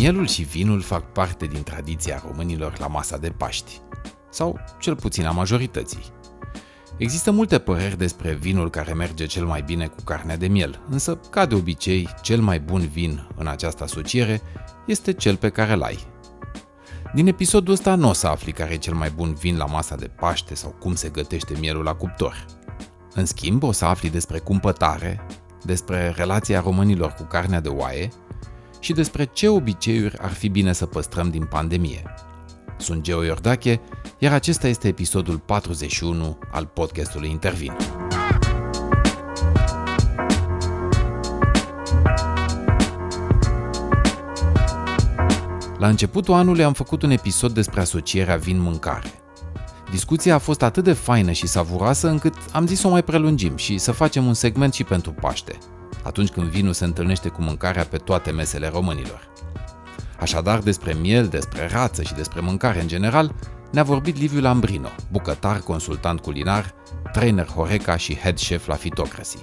Mielul și vinul fac parte din tradiția românilor la masa de Paști, sau cel puțin a majorității. Există multe păreri despre vinul care merge cel mai bine cu carnea de miel, însă, ca de obicei, cel mai bun vin în această asociere este cel pe care îl ai. Din episodul ăsta nu o să afli care e cel mai bun vin la masa de Paște sau cum se gătește mielul la cuptor. În schimb, o să afli despre cumpătare, despre relația românilor cu carnea de oaie și despre ce obiceiuri ar fi bine să păstrăm din pandemie. Sunt Geo Iordache, iar acesta este episodul 41 al podcastului Intervin. La începutul anului am făcut un episod despre asocierea vin-mâncare. Discuția a fost atât de faină și savuroasă încât am zis să o mai prelungim și să facem un segment și pentru Paște, atunci când vinul se întâlnește cu mâncarea pe toate mesele românilor. Așadar, despre miel, despre rață și despre mâncare în general, ne-a vorbit Liviu Lambrino, bucătar, consultant culinar, trainer Horeca și head chef la Fitocracy.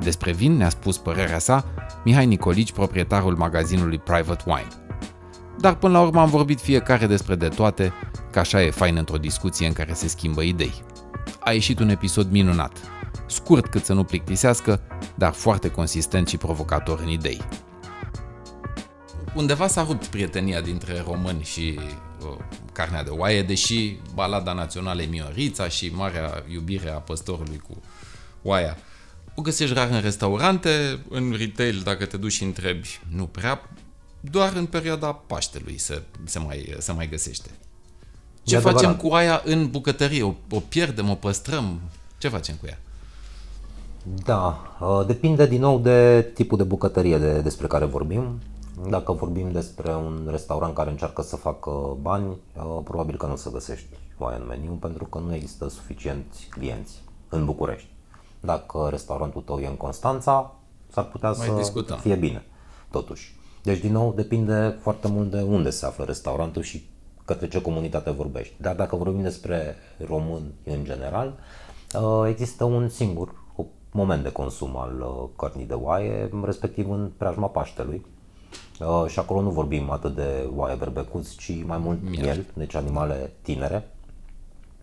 Despre vin ne-a spus părerea sa Mihai Nicolici, proprietarul magazinului Private Wine. Dar până la urmă am vorbit fiecare despre de toate, că așa e fain într-o discuție în care se schimbă idei. A ieșit un episod minunat, scurt cât să nu plictisească, dar foarte consistent și provocator în idei. Undeva s-a rupt prietenia dintre români și uh, carnea de oaie, deși balada națională e Miorița și marea iubire a păstorului cu oaia o găsești rar în restaurante, în retail, dacă te duci și întrebi, nu prea, doar în perioada Paștelui se, se, mai, se mai găsește. Ce E facem adevărat. cu aia în bucătărie? O, o pierdem, o păstrăm? Ce facem cu ea? Da, uh, depinde din nou de tipul de bucătărie de, despre care vorbim. Dacă vorbim despre un restaurant care încearcă să facă bani, uh, probabil că nu o să găsești oaie în meniu pentru că nu există suficienți clienți în București. Dacă restaurantul tău e în Constanța, s-ar putea Mai să discutăm. fie bine, totuși. Deci, din nou, depinde foarte mult de unde se află restaurantul și către ce comunitate vorbești. Dar dacă vorbim despre români în general, uh, există un singur moment de consum al uh, cărnii de oaie, respectiv în preajma Paștelui. Uh, Și acolo nu vorbim atât de oaie berbecuți, ci mai mult miel, miel deci animale tinere,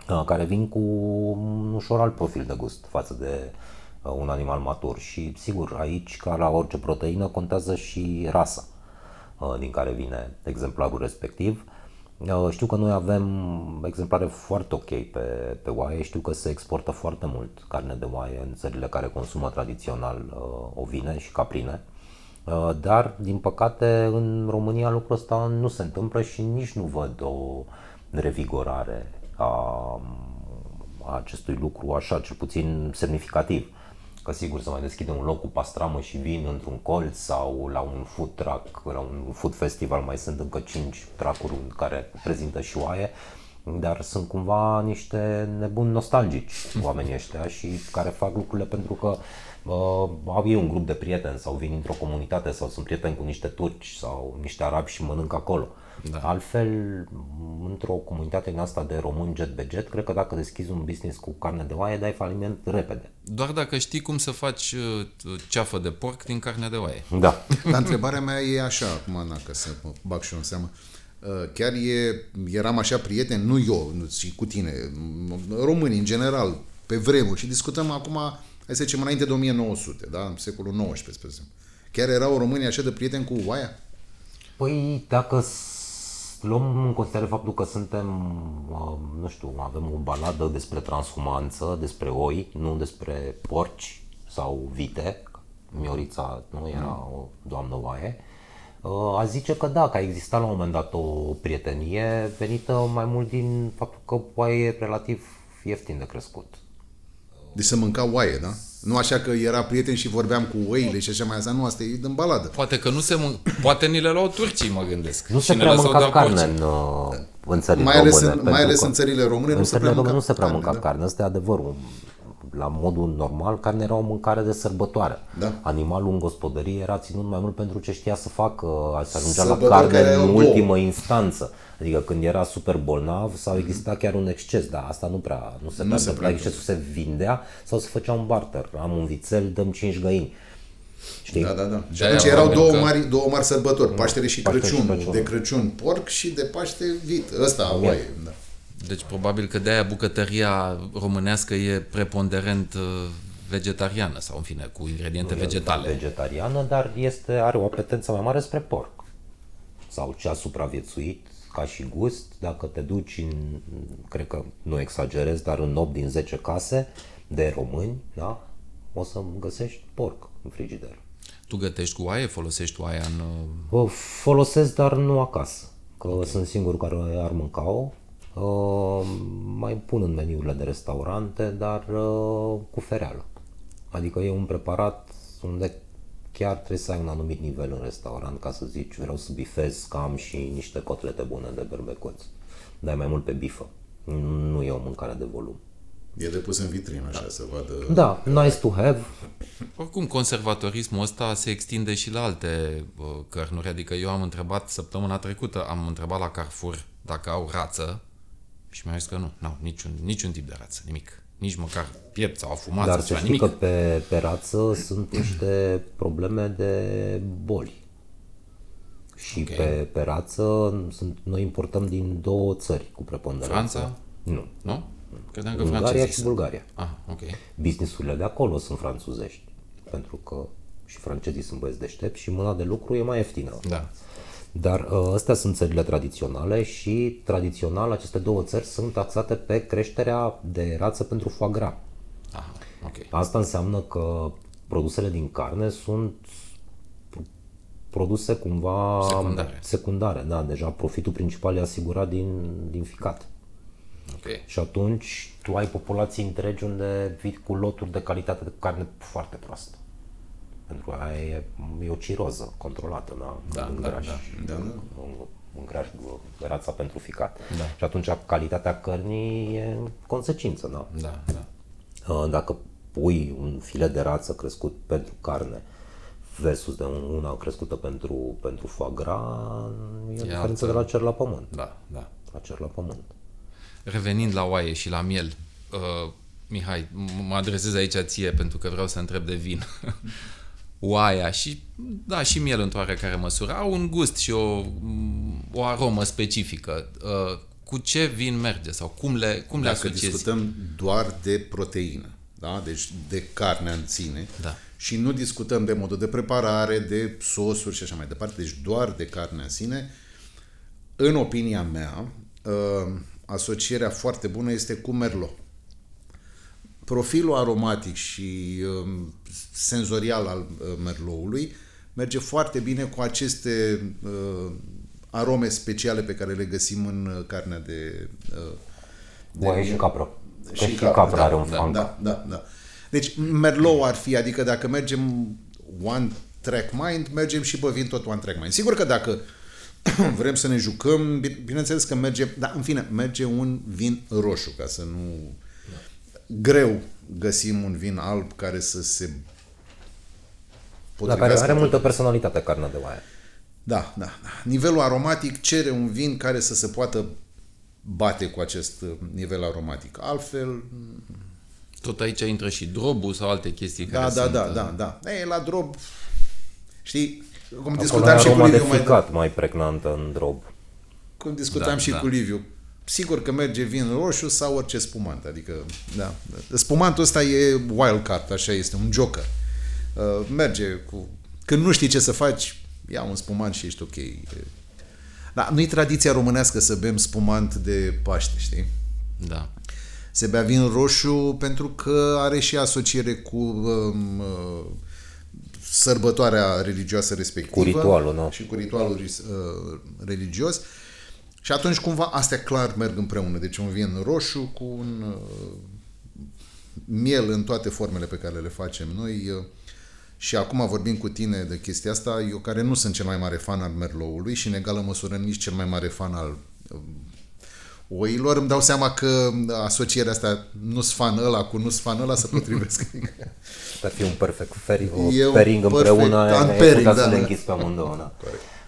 uh, care vin cu un ușor alt profil de gust față de uh, un animal matur. Și sigur, aici, ca la orice proteină, contează și rasa uh, din care vine exemplarul respectiv. Uh, Știu că noi avem exemplare foarte ok pe, pe oaie, știu că se exportă foarte mult carne de oaie în țările care consumă tradițional uh, ovine și caprine. Uh, Dar, din păcate, în România lucrul ăsta nu se întâmplă și nici nu văd o revigorare a, a acestui lucru, așa, cel puțin semnificativ. Că sigur să mai deschide un loc cu pastramă și vin într-un colț sau la un food truck, la un food festival mai sunt încă 5 tracuri care prezintă și oaie, dar sunt cumva niște nebuni nostalgici oamenii ăștia și care fac lucrurile pentru că uh, au ei un grup de prieteni sau vin într-o comunitate sau sunt prieteni cu niște turci sau niște arabi și mănâncă acolo. Da. Altfel, într-o comunitate din asta de români jet be jet, cred că dacă deschizi un business cu carne de oaie, dai faliment repede. Doar dacă știi cum să faci uh, ceafă de porc din carnea de oaie. Da. Dar întrebarea mea e așa, acum, na, că să mă bag și eu în seamă. Uh, Chiar e, eram așa prieteni, nu eu, nu, și cu tine, m- românii în general, pe vremuri și discutăm acum, hai să zicem, înainte de 1900, da? în secolul XIX, spre exemplu. Chiar erau românii așa de prieteni cu oaia? Păi, dacă s- luăm în considerare faptul că suntem, uh, nu știu, avem o baladă despre transhumanță, despre oi, nu despre porci sau vite, Miorița nu era o doamnă oaie, uh, a zice că da, că a existat la un moment dat o prietenie venită mai mult din faptul că oaie e relativ ieftin de crescut. Deci să mânca oaie, da? Nu așa că era prieten și vorbeam cu oile și așa mai asta, nu, asta e din baladă. Poate că nu se mân- Poate ni le luau turcii, mă gândesc. Nu Și se ne prea lăsau mânca doar carne porci. în, uh, în țările Mai ales române. în- mai pentru ales că în țările române nu în se țările prea române mânca nu se prea carne, mânca da. carne, asta e adevărul. La modul normal, carne era o mâncare de sărbătoare. Da. Animalul în gospodărie era ținut mai mult pentru ce știa să facă, să ajungea la Sărbători carne care în au ultimă instanță. Adică când era super bolnav sau exista chiar un exces, dar asta nu prea nu se Nu prea se întâmpla. prea Excesul se vindea sau se făcea un barter. Am un vițel, dăm 5 găini. Știi? Da, da, da. Și De-aia atunci erau probabil două că- mari, două mari sărbători, Paștele și Paștele și Crăciunul. Crăciunul. De Crăciun porc și de Paște vit. Ăsta oaie, da. Deci probabil că de-aia bucătăria românească e preponderent uh, vegetariană sau în fine cu ingrediente vegetale. Vegetariană, dar este, are o apetență mai mare spre porc. Sau ce a supraviețuit ca și gust, dacă te duci în, cred că nu exagerez, dar în 8 din 10 case de români, da, o să găsești porc în frigider. Tu gătești cu oaie, folosești oaia în... uh, O folosesc, dar nu acasă, că okay. sunt singur care ar mânca-o. Uh, mai pun în meniurile de restaurante, dar uh, cu fereală. Adică e un preparat unde chiar trebuie să ai un anumit nivel în restaurant ca să zici vreau să bifez, că am și niște cotlete bune de berbecoți. Dai mai mult pe bifă. Nu e o mâncare de volum. E de pus în vitrină, așa, să vadă... Da, nice to have. Oricum, conservatorismul ăsta se extinde și la alte uh, cărnuri. Adică eu am întrebat săptămâna trecută, am întrebat la Carrefour dacă au rață și mi-au zis că nu, nu niciun, niciun tip de rață, nimic. Nici măcar piept sau afumață, Dar să ceva, știi nimic. că pe, pe rață sunt niște probleme de boli. Și Ok. pe, pe rață sunt, noi importăm din două țări cu preponderență. Franța? Nu. Nu? Credeam că Ungaria francezii și sunt. Bulgaria. Ah, ok. Businessurile de acolo sunt franțuzești. Pentru că și francezii sunt băieți deștepți și mâna de lucru e mai ieftină. Da. Dar uh, astea sunt țările tradiționale și tradițional aceste două țări sunt taxate pe creșterea de rață pentru foie gras. Ah, ok. Asta înseamnă că produsele din carne sunt pro- produse cumva Secundare. secundare da, deja profitul principal e asigurat din, din ficat. Ok. Și atunci tu ai populații întregi unde vii cu loturi de calitate de carne foarte proastă. Pentru că aia e, e o ciroză controlată, da? Da, în da, graș, da, da, da. În, în graș rața pentru ficat. Da. Și atunci calitatea cărnii e în consecință, da? Da, da. Uh, Dacă pui un filet de rață crescut pentru carne versus de un- una crescută pentru, pentru foie gras, e o diferență altă- de la cer la pământ. Da, da. La cer la pământ. Revenind la oaie și la miel, uh, Mihai, m- mă adresez aici ție pentru că vreau să întreb de vin. Oaia și, da, și miel într-o oarecare măsură au un gust și o, o aromă specifică. Uh, cu ce vin merge sau cum le, cum le Dacă asociezi? discutăm doar de proteină, da? deci de carne în sine, Da. și nu discutăm de modul de preparare, de sosuri și așa mai departe, deci doar de carne în sine, în opinia mea, uh, asocierea foarte bună este cu merlot. Profilul aromatic și um, senzorial al uh, merloului merge foarte bine cu aceste uh, arome speciale pe care le găsim în uh, carnea de, uh, Oaie și capră. Că și, capra, capra da, are un da, funk. Da, da, da. Deci Merlot ar fi, adică dacă mergem one track mind, mergem și pe vin tot one track mind. Sigur că dacă vrem să ne jucăm, bine- bineînțeles că merge, dar în fine, merge un vin roșu, ca să nu... Greu găsim un vin alb care să se La care potrivească are multă personalitate carnea de oaie. da, da, da. Nivelul aromatic cere un vin care să se poată bate cu acest uh, nivel aromatic. Altfel, Tot aici intră și drobul sau alte chestii da, care da, sunt... da, uh, da, da. Ei, la drob, știi, cum Acolo discutam are și cu aroma de Liviu mai ficat mai pregnantă în drob. cum discutam Da, și da. cu Liviu. Sigur că merge vin roșu sau orice spumant, adică, da. Spumantul ăsta e wild card, așa este, un joker. Uh, merge cu... Când nu știi ce să faci, ia un spumant și ești ok. Da, nu-i tradiția românească să bem spumant de Paște, știi? Da. Se bea vin roșu pentru că are și asociere cu um, uh, sărbătoarea religioasă respectivă. Cu ritualul, nu? Și cu ritualul uh, religios. Și atunci cumva astea clar merg împreună. Deci un vin roșu cu un uh, miel în toate formele pe care le facem noi. Uh, și acum vorbim cu tine de chestia asta, eu care nu sunt cel mai mare fan al merloului și în egală măsură nici cel mai mare fan al uh, oilor, îmi dau seama că asocierea asta nu-s fan ăla cu nu-s fan ăla se potrivesc. Ar fi un perfect feri, o E un pairing perfect împreună, ai unpairing, putea da, să le da. închizi pe amândouă. Da.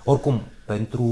Oricum, pentru,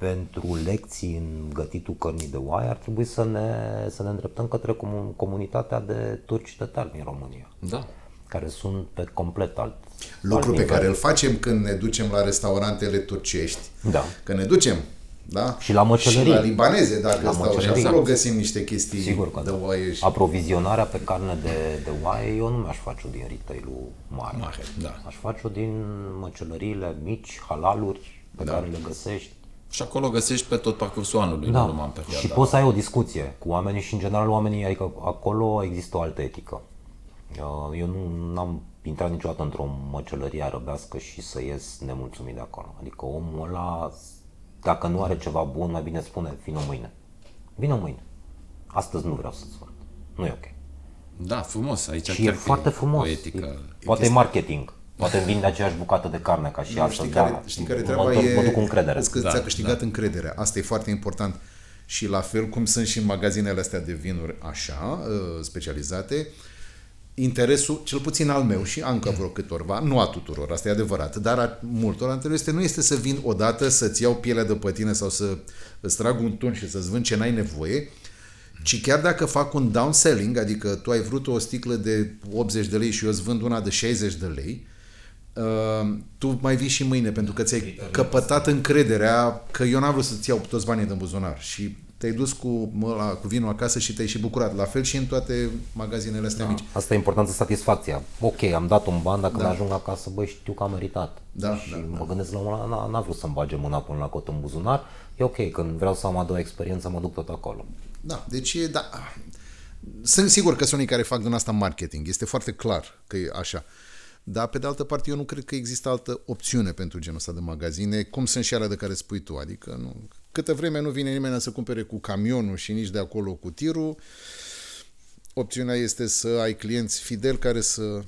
pentru lecții în gătitul cărnii de oaie ar trebui să ne, să ne îndreptăm către comu- comunitatea de turci tătari din România. Da. care sunt pe complet alt Lucru alt pe nivel. care îl facem când ne ducem la restaurantele turcești. Da. Că ne ducem, da? Și la măcelării. Și la libaneze, dacă La stau. Și măcelării. acolo găsim niște chestii Sigur că de da. oaie și... Aprovizionarea pe carne de, de oaie, eu nu mi-aș face-o din retail-ul mare. Mare, da. Aș face-o din măcelăriile mici, halaluri, pe Da. care le găsești. Și acolo găsești pe tot parcursul anului, nu Da. numai în perioada. Și poți să ai o discuție cu oamenii și în general oamenii, adică acolo există o altă etică. Uh, Eu nu am intrat niciodată într-o măcelărie arăbească și să ies nemulțumit de acolo. Adică omul ăla, dacă nu are ceva bun, mai bine spune, vină mâine. Vină mâine. Astăzi nu vreau să-ți văd. Nu e ok. Da, frumos. Aici Și chiar e că foarte frumos. O etică. E, poate e marketing. Poate îmi vinde aceeași bucată de carne ca și astăzi. Știi da, care, știi care mă treaba duc- e... Mă duc cu încredere. Îți că Da, ți-a câștigat încrederea. Asta e foarte important. Și la fel cum sunt și în magazinele astea de vinuri așa, uh, specializate, interesul, cel puțin al meu și încă vreo câtorva, nu a tuturor, asta e adevărat, dar a multor anterior este, nu este să vin odată să-ți iau pielea de pe tine sau să îți trag un tun și să-ți vând ce n-ai nevoie, ci chiar dacă fac un downselling, adică tu ai vrut o sticlă de 80 de lei și eu îți vând una de 60 de lei, uh, tu mai vii și mâine pentru că ți-ai căpătat încrederea că eu n-am vrut să-ți iau toți banii din buzunar și te-ai dus cu, ăla, cu vinul acasă și te-ai și bucurat. La fel și în toate magazinele astea mici. Asta e importantă satisfacția. Ok, am dat un ban, dacă da. ajung acasă, băi, știu că am meritat. Da, și da, mă gândesc la un n-a, n-a vrut să-mi bage mâna până la cot în buzunar. E ok, când vreau să am a doua experiență, mă duc tot acolo. Da, deci e, da. Sunt sigur că sunt unii care fac din asta marketing. Este foarte clar că e așa. Dar, pe de altă parte, eu nu cred că există altă opțiune pentru genul ăsta de magazine, cum sunt și alea de care spui tu. Adică, nu, câtă vreme nu vine nimeni să cumpere cu camionul și nici de acolo cu tirul, opțiunea este să ai clienți fideli care să...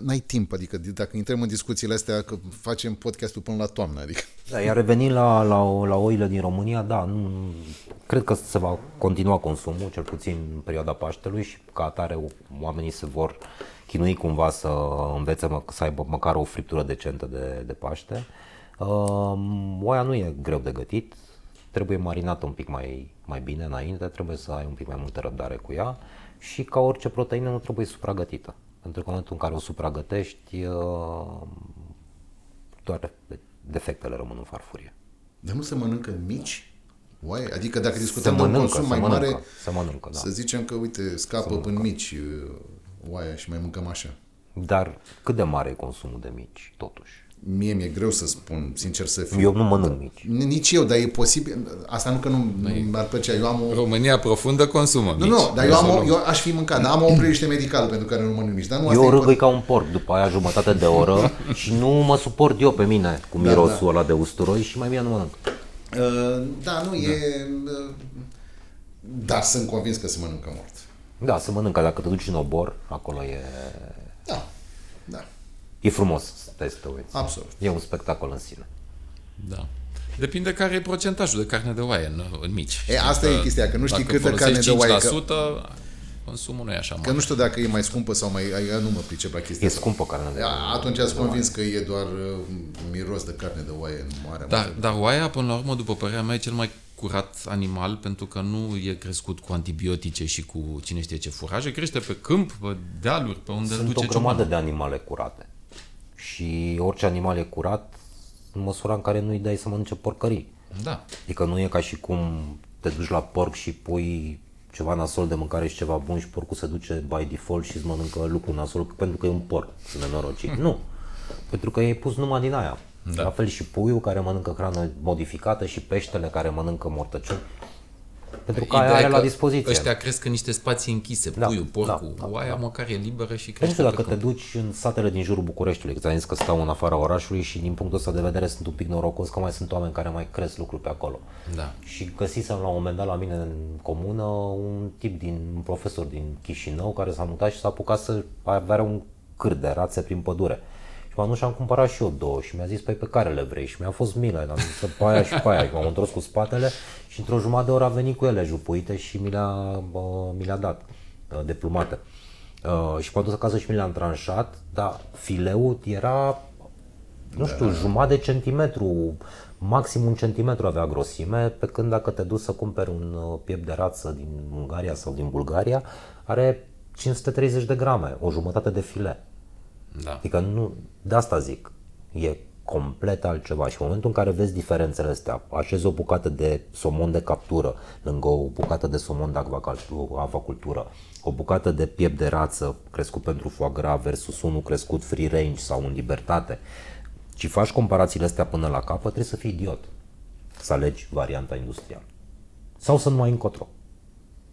N-ai timp, adică dacă intrăm în discuțiile astea, că facem podcastul până la toamnă, adică... Da, iar revenind la, la, la oile din România, da, nu, cred că se va continua consumul, cel puțin în perioada Paștelui și ca atare oamenii se vor chinui cumva să învețe mă, să aibă măcar o friptură decentă de, de Paște. Uh, oaia nu e greu de gătit, trebuie marinată un pic mai, mai bine înainte, trebuie să ai un pic mai multă răbdare cu ea și ca orice proteină nu trebuie supragătită. Pentru că în momentul în care o supragătești, uh, doar defectele rămân în farfurie. Dar nu se mănâncă mici? Oaie? Adică dacă discutăm Se de un mănâncă, consum se mai mănâncă, mare, se mănâncă, da. să zicem că, uite, scapă până mici uh, oaia și mai mâncăm așa. Dar cât de mare e consumul de mici, totuși? Mie mi-e greu să spun, sincer să fiu. Eu nu mănânc mici. Nici eu, dar e posibil. Asta nu că nu mi-ar plăcea. Eu am o... România profundă consumă Nu, mici. nu, dar eu, am o, eu aș fi mâncat, dar am o opreliște medicală pentru care nu mănânc mici. Dar nu asta Eu e râgâi ca un porc după aia jumătate de oră și nu mă suport eu pe mine cu mirosul ăla de usturoi și mai bine nu mănânc. Uh, da, nu, e... Uh, dar sunt convins că se mănâncă mort. Da, se mănâncă, dacă te duci în obor, acolo e, Da, da, e frumos să te să te uiți. absolut. E un spectacol în sine. Da. Depinde care e procentajul de carne de oaie în, în mici. E, asta e chestia, că nu știi dacă câtă carne de oaie, că- 5%, consumul nu e așa Că mare. nu știu dacă e mai scumpă sau mai... Eu nu mă pricep la chestia E asta. scumpă carne de A- Atunci ați convins că e doar uh, miros de carne de oaie în mare. Dar, dar oaia, până la urmă, după părerea mea, e cel mai curat animal pentru că nu e crescut cu antibiotice și cu cine știe ce furaje, crește pe câmp, pe dealuri, pe unde îl Sunt o duce grămadă ciomanul. de animale curate. Și orice animal e curat în măsura în care nu-i dai să mănânce porcării. Da. Adică nu e ca și cum te duci la porc și pui ceva nasol de mâncare și ceva bun și porcul se duce by default și îți mănâncă lucru nasol pentru că e un porc, sunt nenorocit. Nu. Pentru că i-ai pus numai din aia. Da. La fel și puiul care mănâncă hrană modificată și peștele care mănâncă mortăciuni. Pentru că aia Ideea are e la că dispoziție. Ăștia cresc în niște spații închise, Da, puiul, porcul, da, da, oaia da. măcar e liberă și Păi nu crește știu pe dacă te câmp. duci în satele din jurul Bucureștiului, că ți-am zis că stau în afara orașului și din punctul ăsta de vedere sunt un pic norocos că mai sunt oameni care mai cresc lucruri pe acolo. Da. Și găsisem la un moment dat la mine în comună un tip din, un profesor din Chișinău care s-a mutat și s-a apucat să avea un câr de rațe prin pădure. Și m-am dus și am cumpărat și eu două și mi-a zis, păi pe care le vrei? Și mi-a fost milă, am zis pe aia și pe aia. Și m-am întors cu spatele și într-o jumătate de oră a venit cu ele jupuite și mi le-a, bă, mi le-a dat uh, deplumate. Uh, și m-am dus acasă și mi le-am tranșat, dar fileul era nu știu, jumătate de centimetru, maxim un centimetru avea grosime, pe când dacă te duci să cumperi un uh, piept de rață din Ungaria sau din Bulgaria, are 530 de grame, o jumătate de file. Da. Adică nu, de asta zic, e complet altceva și în momentul în care vezi diferențele astea, așezi o bucată de somon de captură lângă o bucată de somon de acvacultură, acvacultură o bucată de piept de rață crescut pentru foie gras versus unul crescut free range sau în libertate și faci comparațiile astea până la capăt, trebuie să fii idiot să alegi varianta industrială. Sau să nu ai încotro.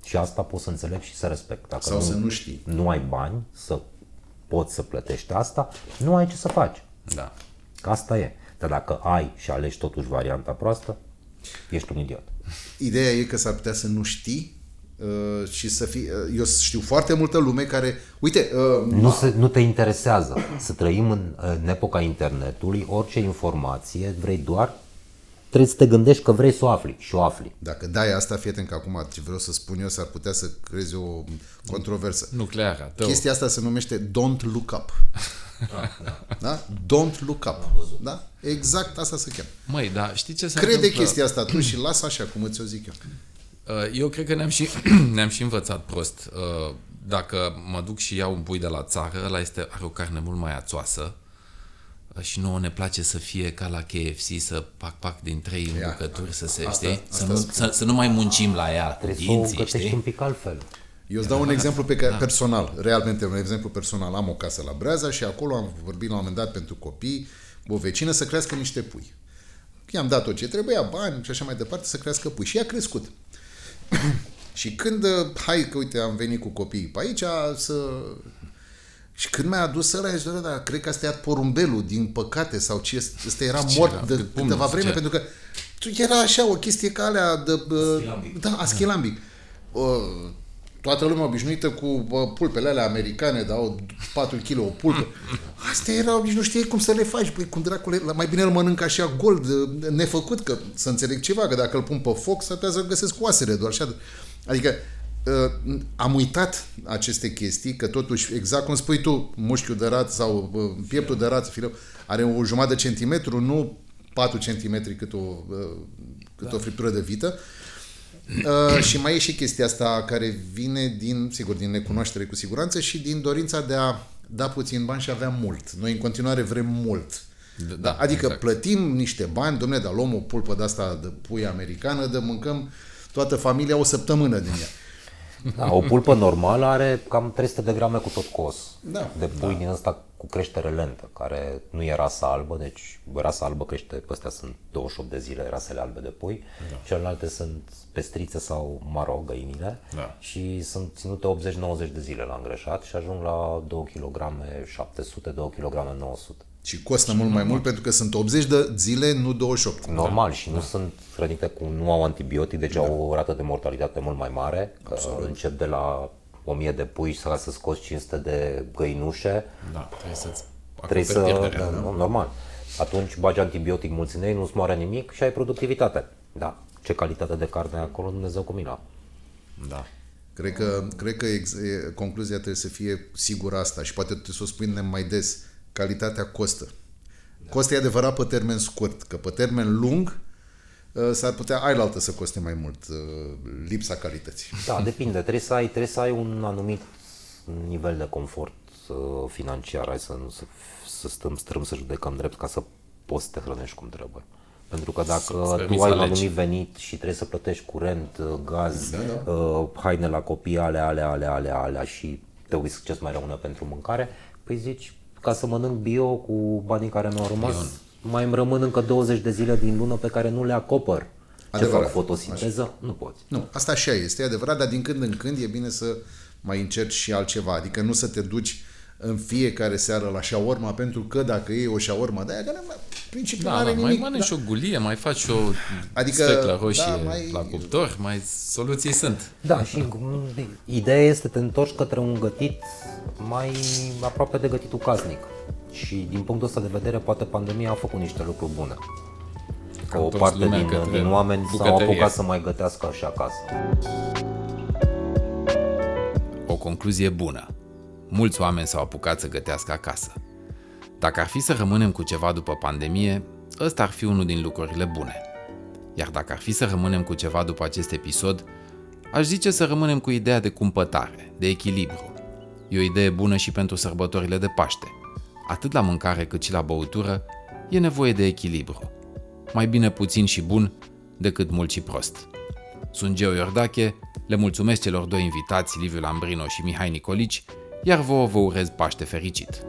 Și asta poți să înțeleg și să respect. Dacă Sau să nu știi. Nu ai bani să poți să plătești asta, nu ai ce să faci. Da. Că asta e. Dar dacă ai și alegi totuși varianta proastă, ești un idiot. Ideea e că s-ar putea să nu știi uh, și să fii... Uh, eu știu foarte multă lume care... Uite, uh, Nu, se, nu te interesează să trăim în, în epoca internetului, orice informație vrei doar, trebuie să te gândești că vrei să o afli și o afli. dacă dai asta, fii atent că acum ce vreau să spun eu, s-ar putea să creezi o controversă. Nucleara, tău. Chestia asta se numește don't look up. Da? Don't look up. Da? Exact asta se cheamă. Măi, dar știi ce se Crede întâmplă? chestia asta tu și lasă așa cum îți o zic eu. Uh, Eu cred că ne-am și, ne-am și învățat prost. Uh, Dacă mă duc și iau un pui de la țară, ăla este, are o carne mult mai ațoasă uh, și nouă ne place să fie ca la KFC, să pac, pac din trei Ia, bucături, să se, asta- știi? asta Să nu, spun. să, să nu mai muncim la ea cu Trebuie să o dinții, gătești știi? un pic altfel. Eu îți dau un exemplu pe care, personal, realmente un exemplu personal. Am o casă la Breaza și acolo am vorbit la un moment dat pentru copii, cu o vecină să crească niște pui. I-am dat tot ce trebuia, bani și așa mai departe, să crească pui. Și ea a crescut. și când, uh, hai că uite, am venit cu copiii pe aici să... Și când mi-a adus ăla, zice, "Doamne, dar cred că asta e porumbelul, din păcate, sau ce, este- ăsta era Ce mort era? de Cum câteva nu vreme, zicea? pentru că tu era așa o chestie ca alea de... uh, Da, aschilambic. Uh, toată lumea obișnuită cu bă, pulpele alea americane, da, o 4 kg o pulpă. Astea erau, nici nu știai cum să le faci, băi, cum dracule, mai bine îl mănânc așa gold, uh, nefăcut, că să înțeleg ceva, că dacă îl pun pe foc, s-ar putea să găsesc oasele doar așa. Adică uh, am uitat aceste chestii, că totuși, exact cum spui tu, mușchiul de rat sau uh, pieptul de rat, fileu, are o jumătate de centimetru, nu 4 centimetri cât o, uh, cât da. o friptură de vită. Uh, și mai e și chestia asta care vine din, sigur, din necunoaștere cu siguranță și din dorința de a da puțin bani și avea mult. Noi în continuare vrem mult. Da, Da, adică exact. plătim niște bani, domne, dar luăm o pulpă de asta de pui americană, de mâncăm toată familia o săptămână din ea. Da, o pulpă normală are cam 300 de grame cu tot cos. Da. De pui din ăsta cu creștere lentă, care nu e rasa albă, deci rasa albă crește, pe astea sunt 28 de zile rasele albe de pui, da. celelalte sunt pestrițe sau maro, găinile, Da. și sunt ținute 80-90 de zile la îngreșat și ajung la 2 kg 700, 2 kg 900. Și costă mult mai mult pentru că sunt 80 de zile, nu 28. Normal și nu sunt hrănite cu, nu au antibiotic, deci au o rată de mortalitate mult mai mare, că încep de la 1000 de pui să să scoți 500 de găinușe, Da, trebuie să-ți trebuie să, acoperi pierderea. da, nu, normal. Atunci bagi antibiotic mulți în ei, nu-ți moare nimic și ai productivitate. Da. Ce calitate de carne ai acolo, Dumnezeu cu mila. Da. Cred că, cred că ex, e, concluzia trebuie să fie sigur asta și poate trebuie să o spunem mai des. Calitatea costă. Costă e adevărat pe termen scurt, că pe termen lung uh, s-ar putea ailaltă să coste mai mult uh, lipsa calității. Da, depinde. Trebuie să ai, trebuie să ai un anumit nivel de confort uh, financiar. Hai să nu să, să stăm strâm să judecăm drept ca să poți să te hrănești cum trebuie. Pentru că dacă Să- tu să ai să un alegi. anumit venit și trebuie să plătești curent, uh, gaz, da, da. Uh, haine la copii, alea, alea, alea, alea, alea și te uiți ce mai rămâne pentru mâncare, păi zici, ca să mănânc bio cu banii care mi-au rămas, mai îmi rămân încă 20 de zile din lună pe care nu le acopăr. Ce Adevărat. fac fotosinteză? Nu poți. Nu, asta așa este, e adevărat, dar din când în când e bine să mai încerci și altceva. Adică nu să te duci în fiecare seară la șaorma, pentru că dacă e o șaorma de aia, că nu- principiul Da, nu are da, mai nimic. mănânci o gulie, mai faci o Adică, sfeclă roșie da, mai- la cuptor, mai soluții sunt. Da, și mm, ideea este să te întorci către un gătit mai aproape de gătitul casnic. Și din punctul ăsta de vedere, poate pandemia a făcut niște lucruri bune. Că o întors parte lumea din, către din oameni s-au bucătărie. apucat să mai gătească și acasă. O concluzie bună. Mulți oameni s-au apucat să gătească acasă. Dacă ar fi să rămânem cu ceva după pandemie, ăsta ar fi unul din lucrurile bune. Iar dacă ar fi să rămânem cu ceva după acest episod, aș zice să rămânem cu ideea de cumpătare, de echilibru, E o idee bună și pentru sărbătorile de Paște. Atât la mâncare cât și la băutură, e nevoie de echilibru. Mai bine puțin și bun decât mult și prost. Sunt Geo Iordache, le mulțumesc celor doi invitați, Liviu Lambrino și Mihai Nicolici, iar vouă vă urez Paște fericit!